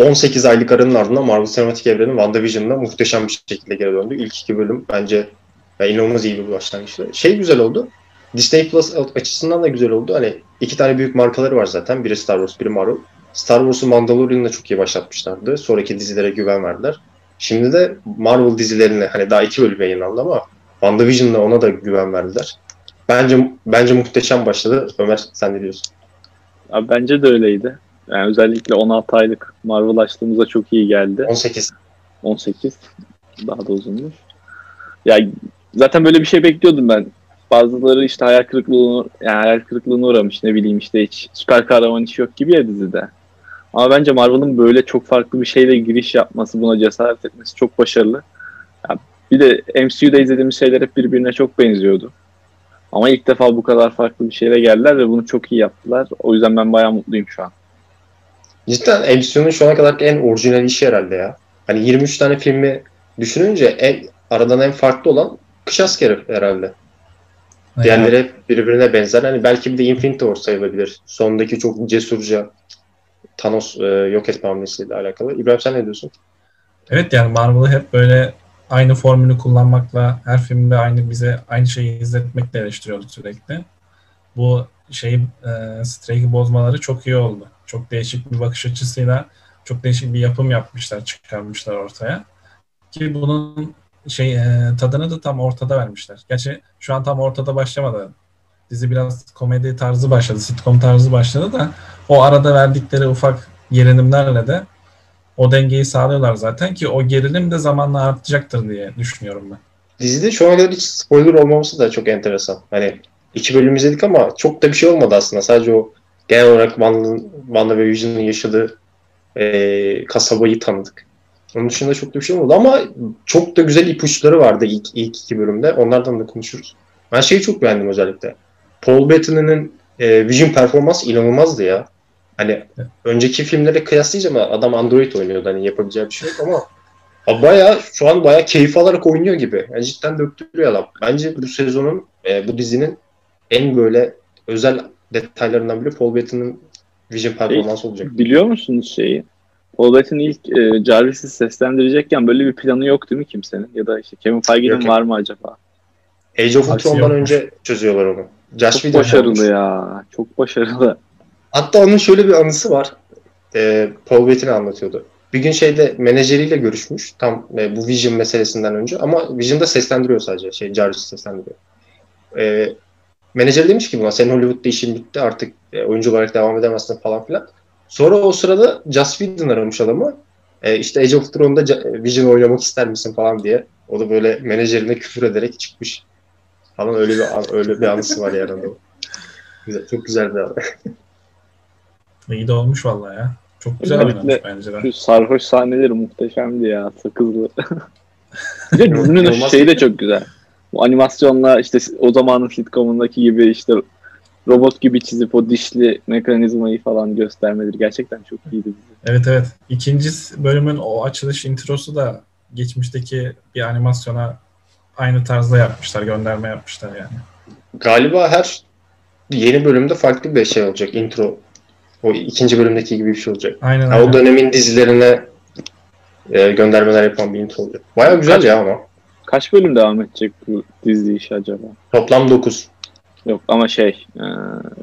18 aylık aranın ardından Marvel Sinematik Evreni WandaVision'da muhteşem bir şekilde geri döndü. İlk iki bölüm bence ya inanılmaz iyi bir başlangıçtı. Şey güzel oldu. Disney Plus açısından da güzel oldu. Hani iki tane büyük markaları var zaten. Biri Star Wars, biri Marvel. Star Wars'u Mandalorian'la çok iyi başlatmışlardı. Sonraki dizilere güven verdiler. Şimdi de Marvel dizilerine hani daha iki bölüm yayınlandı ama WandaVision'la ona da güven verdiler. Bence bence muhteşem başladı. Ömer sen ne diyorsun? Abi bence de öyleydi. Yani özellikle 16 aylık Marvel açtığımızda çok iyi geldi. 18. 18. Daha da uzunmuş. Ya zaten böyle bir şey bekliyordum ben. Bazıları işte hayal kırıklığına, yani hayal kırıklığına uğramış ne bileyim işte hiç süper kahraman işi yok gibi ya dizide. Ama bence Marvel'ın böyle çok farklı bir şeyle giriş yapması, buna cesaret etmesi çok başarılı. Ya bir de MCU'da izlediğimiz şeyler hep birbirine çok benziyordu. Ama ilk defa bu kadar farklı bir şeyle geldiler ve bunu çok iyi yaptılar. O yüzden ben bayağı mutluyum şu an. Cidden MCU'nun şu ana kadar en orijinal işi herhalde ya. Hani 23 tane filmi düşününce en, aradan en farklı olan Kış Askeri herhalde. Diğerleri hep birbirine benzer. Hani belki bir de Infinity War sayılabilir. Sondaki çok cesurca Thanos e, yok etme hamlesiyle alakalı. İbrahim sen ne diyorsun? Evet yani Marvel'ı hep böyle aynı formülü kullanmakla her filmde aynı bize aynı şeyi izletmekle eleştiriyorduk sürekli. Bu şeyi e, streak'i bozmaları çok iyi oldu. Çok değişik bir bakış açısıyla çok değişik bir yapım yapmışlar, çıkarmışlar ortaya. Ki bunun şey e, tadını da tam ortada vermişler. Gerçi şu an tam ortada başlamadı. Dizi biraz komedi tarzı başladı, sitcom tarzı başladı da o arada verdikleri ufak gerilimlerle de o dengeyi sağlıyorlar zaten ki o gerilim de zamanla artacaktır diye düşünüyorum ben. Dizide şu ana hiç spoiler olmaması da çok enteresan. Hani iki bölüm izledik ama çok da bir şey olmadı aslında. Sadece o genel olarak Wanda ve Vision'ın yaşadığı e, kasabayı tanıdık. Onun dışında çok da bir şey olmadı ama çok da güzel ipuçları vardı ilk, ilk iki bölümde. Onlardan da konuşuruz. Ben şeyi çok beğendim özellikle. Paul Bettany'nin e, Vision performans inanılmazdı ya. Hani önceki filmlere kıyaslayacağım adam Android oynuyordu hani yapabileceği bir şey yok ama baya şu an baya keyif alarak oynuyor gibi. Yani cidden döktürüyor adam. Bence bu sezonun e, bu dizinin en böyle özel detaylarından biri Paul Bettany'nin Vision performansı olacak. Biliyor musunuz şeyi? Paul Bettany ilk e, Jarvis'i seslendirecekken böyle bir planı yok değil mi kimsenin? Ya da işte Kevin Feige'nin var mı acaba? Age of Ultron'dan önce çözüyorlar onu. Josh çok başarılı olmuş. ya. Çok başarılı. Hatta onun şöyle bir anısı var. Ee, Paul Bettany anlatıyordu. Bir gün şeyde menajeriyle görüşmüş. Tam e, bu Vision meselesinden önce. Ama Vision'da seslendiriyor sadece. Şey Jarvis seslendiriyor. Ee, menajer demiş ki buna senin Hollywood'da işin bitti artık e, oyuncu olarak devam edemezsin falan filan. Sonra o sırada Joss Whedon aramış adamı. E, işte Age of Thrones'da Vision oynamak ister misin falan diye. O da böyle menajerine küfür ederek çıkmış. Falan öyle bir öyle bir anısı var yani. Güzel, çok güzel bir anı. İyi de olmuş vallahi ya. Çok güzel oynamış bence de. Şu sarhoş sahneleri muhteşemdi ya. Sakızlı. bir de dizinin şeyi de çok güzel. Bu animasyonla işte o zamanın sitcomundaki gibi işte robot gibi çizip o dişli mekanizmayı falan göstermeleri gerçekten çok iyiydi. Bize. Evet evet. İkinci bölümün o açılış introsu da geçmişteki bir animasyona aynı tarzda yapmışlar, gönderme yapmışlar yani. Galiba her yeni bölümde farklı bir şey olacak intro. O ikinci bölümdeki gibi bir şey olacak. Aynen, yani aynen. O dönemin dizilerine e, göndermeler yapan bir intro olacak. Baya güzel kaç, ya ama. Kaç bölüm devam edecek bu dizi işi acaba? Toplam 9. Yok ama şey e,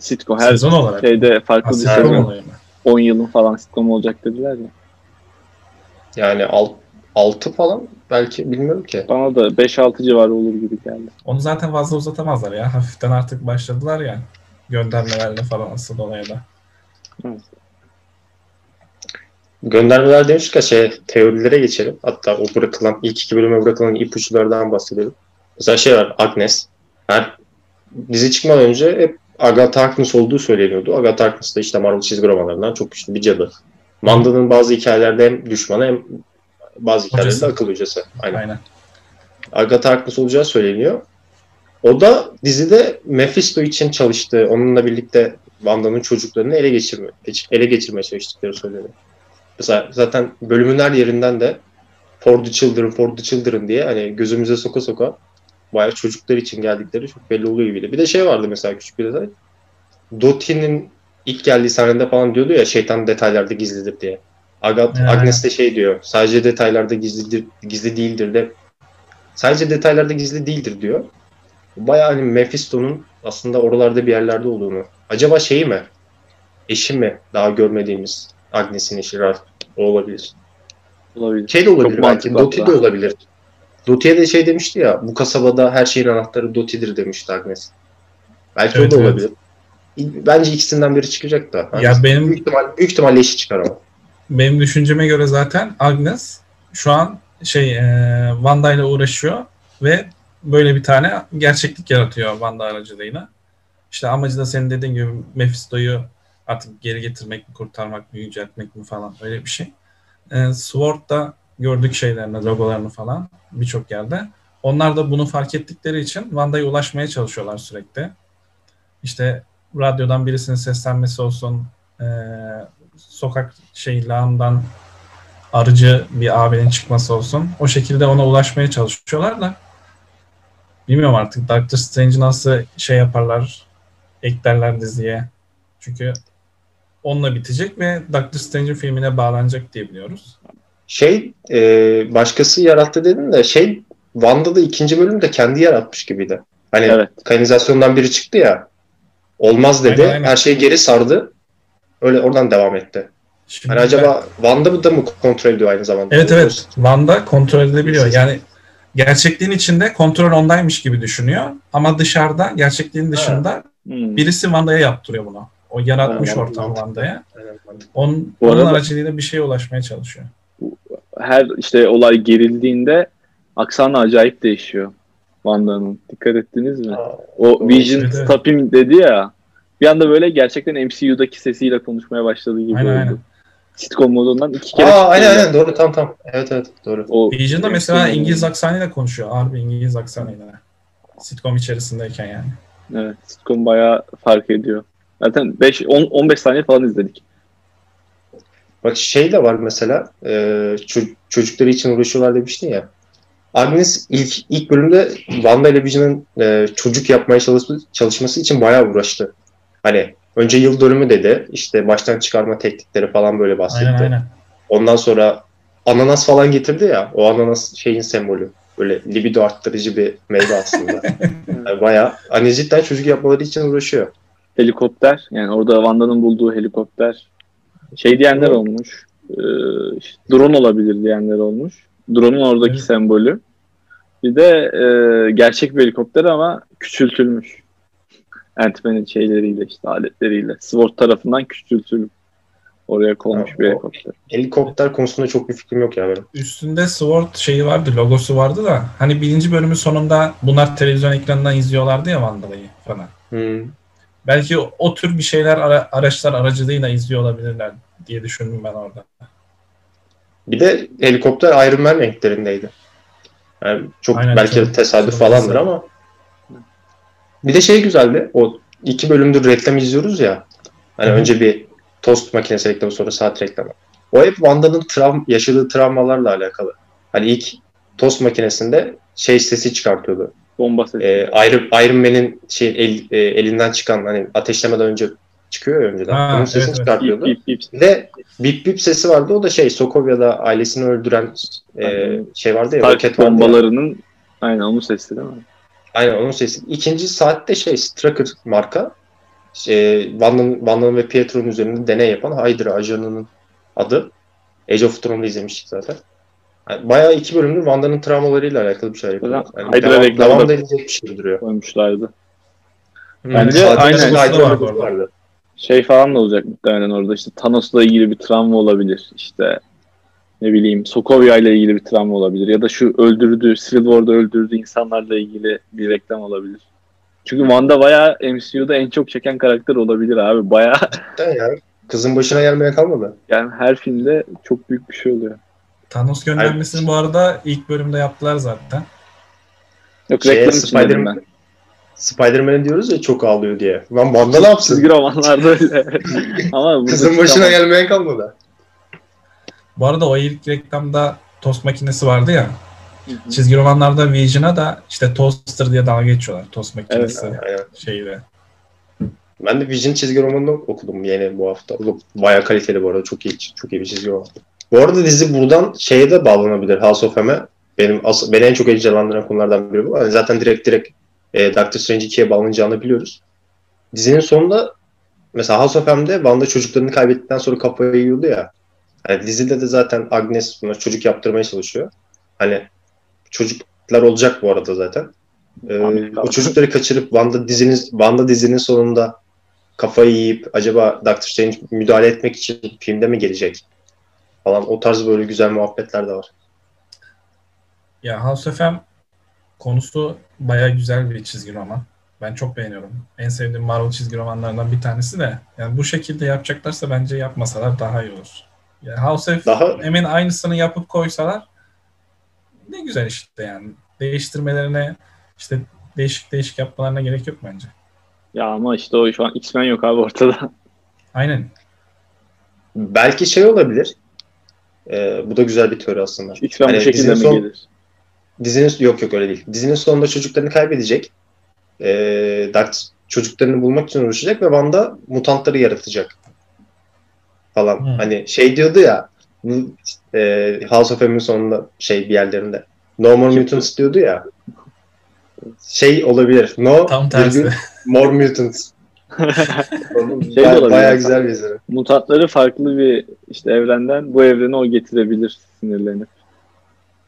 sitcom her Sezon olarak. şeyde farklı bir sezon. sezon. 10 yılın falan sitcom olacak dediler ya. Yani alt, 6 falan belki bilmiyorum ki. Bana da 5-6 civarı olur gibi geldi. Onu zaten fazla uzatamazlar ya. Hafiften artık başladılar ya. Göndermelerle falan asıl olaya da. Evet. Göndermeler demişken şey teorilere geçelim. Hatta o bırakılan ilk iki bölüme bırakılan ipuçlardan bahsedelim. Mesela şey var Agnes. Her dizi çıkmadan önce hep Agatha Harkness olduğu söyleniyordu. Agatha Harkness da işte Marvel çizgi romanlarından çok güçlü bir cadı. Manda'nın bazı hikayelerde hem düşmanı hem bazı hikayelerde Hocası. akıl hocası. Aynen. Aynen. Agatha Harkness olacağı söyleniyor. O da dizide Mephisto için çalıştığı, onunla birlikte Wanda'nın çocuklarını ele geçirme, ele geçirmeye çalıştıkları söyleniyor. Mesela zaten bölümün her yerinden de For the Children, For the Children diye hani gözümüze soka soka bayağı çocuklar için geldikleri çok belli oluyor gibi. Bir de şey vardı mesela küçük bir detay. Doty'nin ilk geldiği sahnede falan diyordu ya şeytan detaylarda gizlidir diye. Agat, Yani. Agnes de şey diyor. Sadece detaylarda gizlidir, gizli değildir de sadece detaylarda gizli değildir diyor. Bayağı hani Mephisto'nun aslında oralarda bir yerlerde olduğunu. Acaba şeyi mi? Eşi mi? Daha görmediğimiz Agnes'in eşi Ralph. O olabilir. Olabilir. Şey de olabilir Çok belki. Dottie de olabilir. Dottie'ye de şey demişti ya. Bu kasabada her şeyin anahtarı Dottie'dir demişti Agnes. Belki Evet, o da evet. olabilir. Bence ikisinden biri çıkacak da. Hani Ya benim- büyük ihtimal büyük ihtimalle eşi çıkar ama. Benim düşünceme göre zaten Agnes şu an şey e, Wanda ile uğraşıyor ve böyle bir tane gerçeklik yaratıyor Wanda aracılığıyla. İşte amacı da senin dediğin gibi Mephisto'yu artık geri getirmek mi, kurtarmak mı, yüceltmek mi falan öyle bir şey. E, Sword'da gördük şeylerini, logolarını falan birçok yerde. Onlar da bunu fark ettikleri için Wanda'ya ulaşmaya çalışıyorlar sürekli. İşte radyodan birisinin seslenmesi olsun, e, sokak şey lağımdan arıcı bir abinin çıkması olsun. O şekilde ona ulaşmaya çalışıyorlar da bilmiyorum artık Doctor Strange nasıl şey yaparlar eklerler diziye. Çünkü onunla bitecek ve Doctor Strange'in filmine bağlanacak diye biliyoruz. Şey e, başkası yarattı dedin de şey Wanda'da ikinci bölüm de kendi yaratmış gibiydi. Hani Evet. kanalizasyondan biri çıktı ya. Olmaz dedi. Aynen, aynen. Her şeyi geri sardı. Öyle oradan devam etti. Şimdi Hani acaba Wanda da mı kontrol ediyor aynı zamanda? Evet evet. Wanda kontrol edebiliyor. Yani gerçekliğin içinde kontrol ondaymış gibi düşünüyor. Ama dışarıda gerçekliğin dışında Hmm. birisi Wanda'ya yaptırıyor bunu. O yaratmış Evet, ortam. Aynen. Onun, Bu onun arada- aracılığıyla bir şeye ulaşmaya çalışıyor. Her işte olay gerildiğinde aksanı acayip değişiyor Wanda'nın. Dikkat ettiniz mi? Aa, O Vision Evet, evet. Stop him dedi ya. Bir anda böyle gerçekten MCU'daki sesiyle konuşmaya başladığı gibi Aynen, oldu. aynen. Sitcom modundan iki kere Aa, aynen aynen doğru tam tam. Evet evet doğru. O Vision'da mesela İngiliz aksanıyla konuşuyor. Harbi İngiliz aksanıyla. Sitcom içerisindeyken yani. Evet, sitcom bayağı fark ediyor. Zaten 5 10 15 saniye falan izledik. Bak şey de var mesela e, ço- çocukları için uğraşıyorlar demiştin ya. Agnes ilk ilk bölümde Wanda ile Vision'ın e, çocuk yapmaya çalışması, çalışması için bayağı uğraştı. Hani önce yıl dönümü dedi. işte baştan çıkarma teknikleri falan böyle bahsetti. Aynen aynen. Ondan sonra ananas falan getirdi ya. O ananas şeyin sembolü. Böyle libido arttırıcı bir meyve aslında. yani bayağı hani cidden çocuk yapmaları için uğraşıyor. Helikopter, yani orada Wanda'nın bulduğu helikopter. Şey diyenler Hı. olmuş. e, işte drone olabilir diyenler olmuş. Drone'un oradaki Evet. sembolü. Bir de e, gerçek bir helikopter ama küçültülmüş. Ant-Man'in şeyleriyle işte aletleriyle. Sword tarafından küçültülüp oraya konmuş Ha, bir helikopter. Helikopter konusunda çok bir fikrim yok ya benim. Üstünde Sword şeyi vardı, logosu vardı da hani birinci bölümün sonunda bunlar televizyon ekranından izliyorlardı ya Wanda'yı falan. Hmm. Belki o, o tür bir şeyler ara- araçlar aracılığıyla izliyor olabilirler diye düşündüm ben orada. Bir de helikopter Iron Man renklerindeydi. Yani çok Aynen, belki çok- tesadüf çok falandır güzel. ama bir de şey güzeldi. O iki bölümdür reklam izliyoruz ya. Hani Hı hı. önce bir tost makinesi reklamı sonra saat reklamı. O hep Wanda'nın travm yaşadığı travmalarla alakalı. Hani ilk tost makinesinde şey sesi çıkartıyordu. Bomba sesi. Ee, Iron, Iron Man'in şey el- e, elinden çıkan hani ateşlemeden önce çıkıyor ya önceden. Ha, Onun sesini evet. çıkartıyordu. Bip, bip, bip. Bir de bip bip sesi vardı. O da şey Sokovya'da ailesini öldüren e, şey vardı ya Stark roket vardı ya. bombalarının aynen onun sesi değil mi? Aynen onun sesi. İkinci saatte şey Strucker marka şey, Wanda'nın Wanda'nın ve Pietro'nun üzerinde deney yapan Hydra ajanının adı. Age of Thrones'u izlemiştik zaten. Yani bayağı iki bölümdür Wanda'nın travmalarıyla alakalı bir şey yapıyor. Yani Hydra devam, reklamı devam da- edilecek bir şey duruyor. Koymuşlardı. Hmm, Bence saatin aynen. Hydra vardı. Şey falan da olacak muhtemelen orada işte Thanos'la ilgili bir travma olabilir. İşte ne bileyim Sokovia ile ilgili bir travma olabilir. Ya da şu öldürdüğü, Civil War'da öldürdüğü insanlarla ilgili bir reklam olabilir. Çünkü Wanda bayağı MCU'da en çok çeken karakter olabilir abi. Bayağı Cidden ya. Kızın başına gelmeye kalmadı. yani her filmde çok büyük bir şey oluyor. Thanos göndermesini bu arada ilk bölümde yaptılar zaten. Yok Şeye, reklam Spider- ben. Spider-Man diyoruz ya çok ağlıyor diye. Lan Wanda ne yapsın? Çizgi romanlarda öyle. Ama Kızın başına çıkamaz. gelmeye kalmadı. Bu arada o ilk reklamda tost makinesi vardı ya. Çizgi romanlarda Vision'a da işte toaster diye dalga geçiyorlar. Tost makinesi Aynen. şeyiyle. Ben de Vision çizgi romanını okudum yeni bu hafta. Bayağı kaliteli bu arada. Çok iyi, çok iyi bir çizgi roman. Bu arada dizi buradan şeye de bağlanabilir House of M'e. Benim as- beni en çok heyecanlandıran konulardan biri bu. Yani zaten direkt direkt e, Doctor Strange 2'ye bağlanacağını biliyoruz. Dizinin sonunda mesela House of M'de Wanda çocuklarını kaybettikten sonra kafayı yiyordu ya. Hani dizide de zaten Agnes buna çocuk yaptırmaya çalışıyor. Hani çocuklar olacak bu arada zaten. Ee, o çocukları kaçırıp Wanda dizinin Wanda dizinin sonunda kafayı yiyip acaba Doctor Strange müdahale etmek için filmde mi gelecek? Falan o tarz böyle güzel muhabbetler de var. Ya House of M konusu baya güzel bir çizgi roman. Ben çok beğeniyorum. En sevdiğim Marvel çizgi romanlarından bir tanesi de. Yani bu şekilde yapacaklarsa bence yapmasalar daha iyi olur. Yani House of Daha M'in aynısını yapıp koysalar ne güzel işte yani. Değiştirmelerine işte değişik değişik yapmalarına gerek yok bence. Ya ama işte o şu an X-Men yok abi ortada. Aynen. belki şey olabilir. Ee, bu da güzel bir teori aslında. X-Men Hani bu şekilde dizinin mi son- gelir? Dizinin yok yok öyle değil. Dizinin sonunda çocuklarını kaybedecek. Ee, Dart çocuklarını bulmak için uğraşacak ve Wanda mutantları yaratacak. Falan. Hmm. Hani şey diyordu ya e, House of M'in sonunda şey bir yerlerinde. No More Mutants diyordu ya. Şey olabilir. No Tam tersi. virgül, More Mutants. Şey Baya- bayağı güzel bir izlenim. Mutantları farklı bir işte evrenden bu evrene o getirebilir sinirlenip.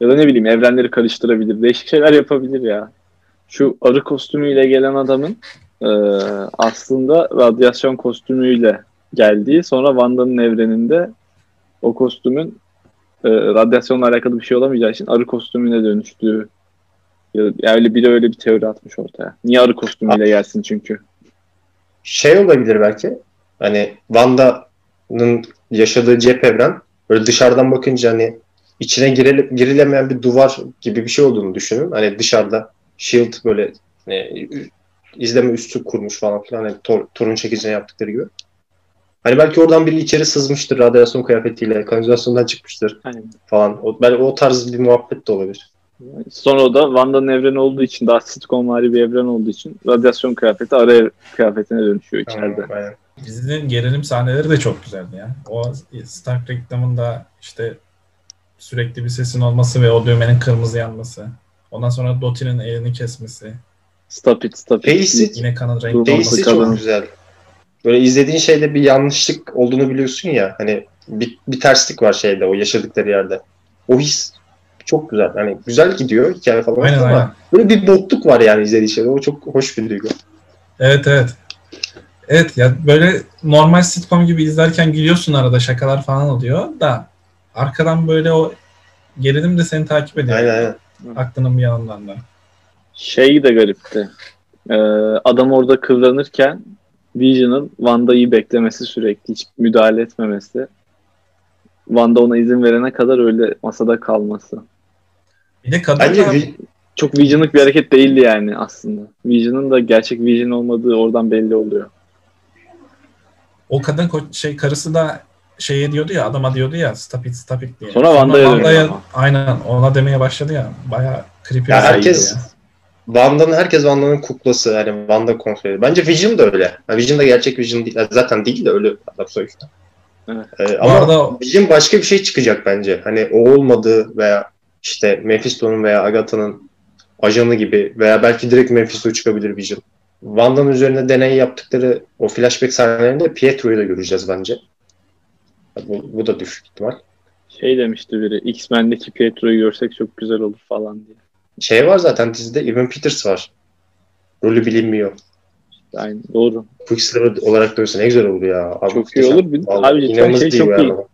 Ya da ne bileyim evrenleri karıştırabilir. Değişik şeyler yapabilir ya. Şu arı kostümüyle gelen adamın e, aslında radyasyon kostümüyle geldiği sonra Wanda'nın evreninde o kostümün e, radyasyonla alakalı bir şey olamayacağı için arı kostümüne dönüştüğü ya, ya öyle biri öyle bir teori atmış ortaya. Niye arı kostümüyle gelsin çünkü? Şey olabilir belki. Hani Wanda'nın yaşadığı cep evren böyle dışarıdan bakınca hani içine girele, girilemeyen bir duvar gibi bir şey olduğunu düşünün. Hani dışarıda Shield böyle e, izleme üstü kurmuş falan filan. Hani tor, torun çekicine yaptıkları gibi. Hani belki oradan biri içeri sızmıştır radyasyon kıyafetiyle, kanalizasyondan çıkmıştır Aynen. falan. O, belki o tarz bir muhabbet de olabilir. Sonra da Wanda'nın evreni olduğu için daha sitcomvari bir evren olduğu için radyasyon kıyafeti ara ev kıyafetine dönüşüyor içeride. Aynen. Dizinin gerilim sahneleri de çok güzeldi ya. O Stark reklamında işte sürekli bir sesin olması ve o düğmenin kırmızı yanması. Ondan sonra Dottie'nin elini kesmesi. Stop it, stop it. Pace'i Yine kanın Değilse olması. çok kadın. güzel. Böyle izlediğin şeyde bir yanlışlık olduğunu biliyorsun ya. Hani bir, bir terslik var şeyde o yaşadıkları yerde. O his çok güzel. Hani güzel gidiyor hikaye falan Aynen ama aynen. böyle bir bokluk var yani izlediği şeyde. O çok hoş bir duygu. Evet evet. Evet ya böyle normal sitcom gibi izlerken gülüyorsun arada şakalar falan oluyor da arkadan böyle o gerilim de seni takip ediyor. Aynen aynen. Aklının bir yanından da. Şey de garipti. Ee, adam orada kıvranırken Vision'ın Wanda'yı beklemesi sürekli hiç müdahale etmemesi. Wanda ona izin verene kadar öyle masada kalması. Bir de kadın Bence vi- Çok Vision'lık bir hareket değildi yani aslında. Vision'ın da gerçek Vision olmadığı oradan belli oluyor. o kadın ko- şey karısı da şeye diyordu ya adama diyordu ya stop it stop it diye. Sonra Wanda'ya dönüyor Wanda'ya- ama. aynen ona demeye başladı ya. Baya creepy. Ya bir herkes-. Wanda'nın herkes Wanda'nın kuklası. Hani Wanda kontrol ediyor. Bence Vision da öyle. Yani Vision da gerçek Vision değil. Zaten değil de öyle adam sonuçta. Evet. Ee, ama arada Vision başka bir şey çıkacak bence. Hani o olmadığı veya işte Mephisto'nun veya Agatha'nın ajanı gibi veya belki direkt Mephisto çıkabilir Vision. Wanda'nın üzerine deney yaptıkları o flashback sahnelerinde Pietro'yu da göreceğiz bence. Bu, bu da düşük ihtimal. Şey demişti biri X-Men'deki Pietro'yu görsek çok güzel olur falan diye. Şey var zaten dizide Evan Peters var. Rolü bilinmiyor. Aynen doğru. Quicksilver olarak dönse ne güzel olur ya. Abi, Çok iyi olur. Bir- abi cidden şey çok iyi. adam.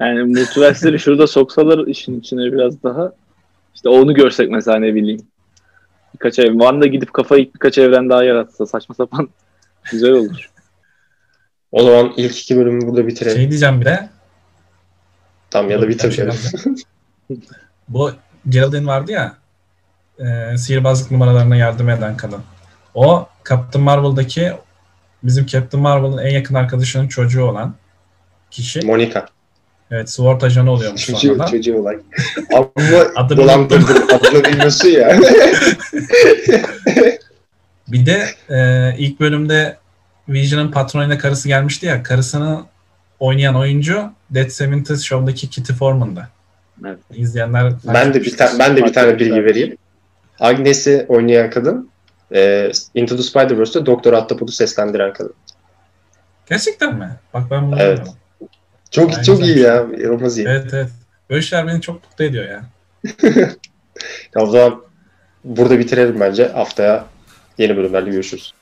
Yani multiverse'leri şurada soksalar işin içine biraz daha. İşte onu görsek mesela ne bileyim. Birkaç ev. Wanda gidip kafayı birkaç evren daha yaratsa saçma sapan güzel olur. O zaman ilk iki bölümü burada bitirelim. şey diyeceğim bir de Tamam ya da şey bitirelim. bu Geraldine vardı ya e, sihirbazlık numaralarına yardım eden kadın. O Captain Marvel'daki bizim Captain Marvel'ın en yakın arkadaşının çocuğu olan kişi. Monica. Evet SWORD ajanı oluyormuş Çocuğu, sonradan. çocuğu olay. Ama Adını dolandırdım. Adını bilmiyorsun ya. Bir de e, ilk bölümde Vision'ın patronuyla karısı gelmişti ya. Karısını oynayan oyuncu Dead Seventies Show'daki Kitty Forman'da. Evet. İzleyenler Ben de bir tane ben de bir tane bilgi vereyim. Agnes'i oynayan kadın e, Into the Spider-Verse'de Doktor Ahtapot'u seslendiren kadın. Gerçekten mi? Bak ben bunu Evet. bilmiyorum. Çok Aynen çok iyi ya. İnanılmaz iyi. Evet evet. Böyle şeyler beni çok mutlu ediyor ya. Ya o zaman burada bitirelim bence. Haftaya yeni bölümlerle görüşürüz.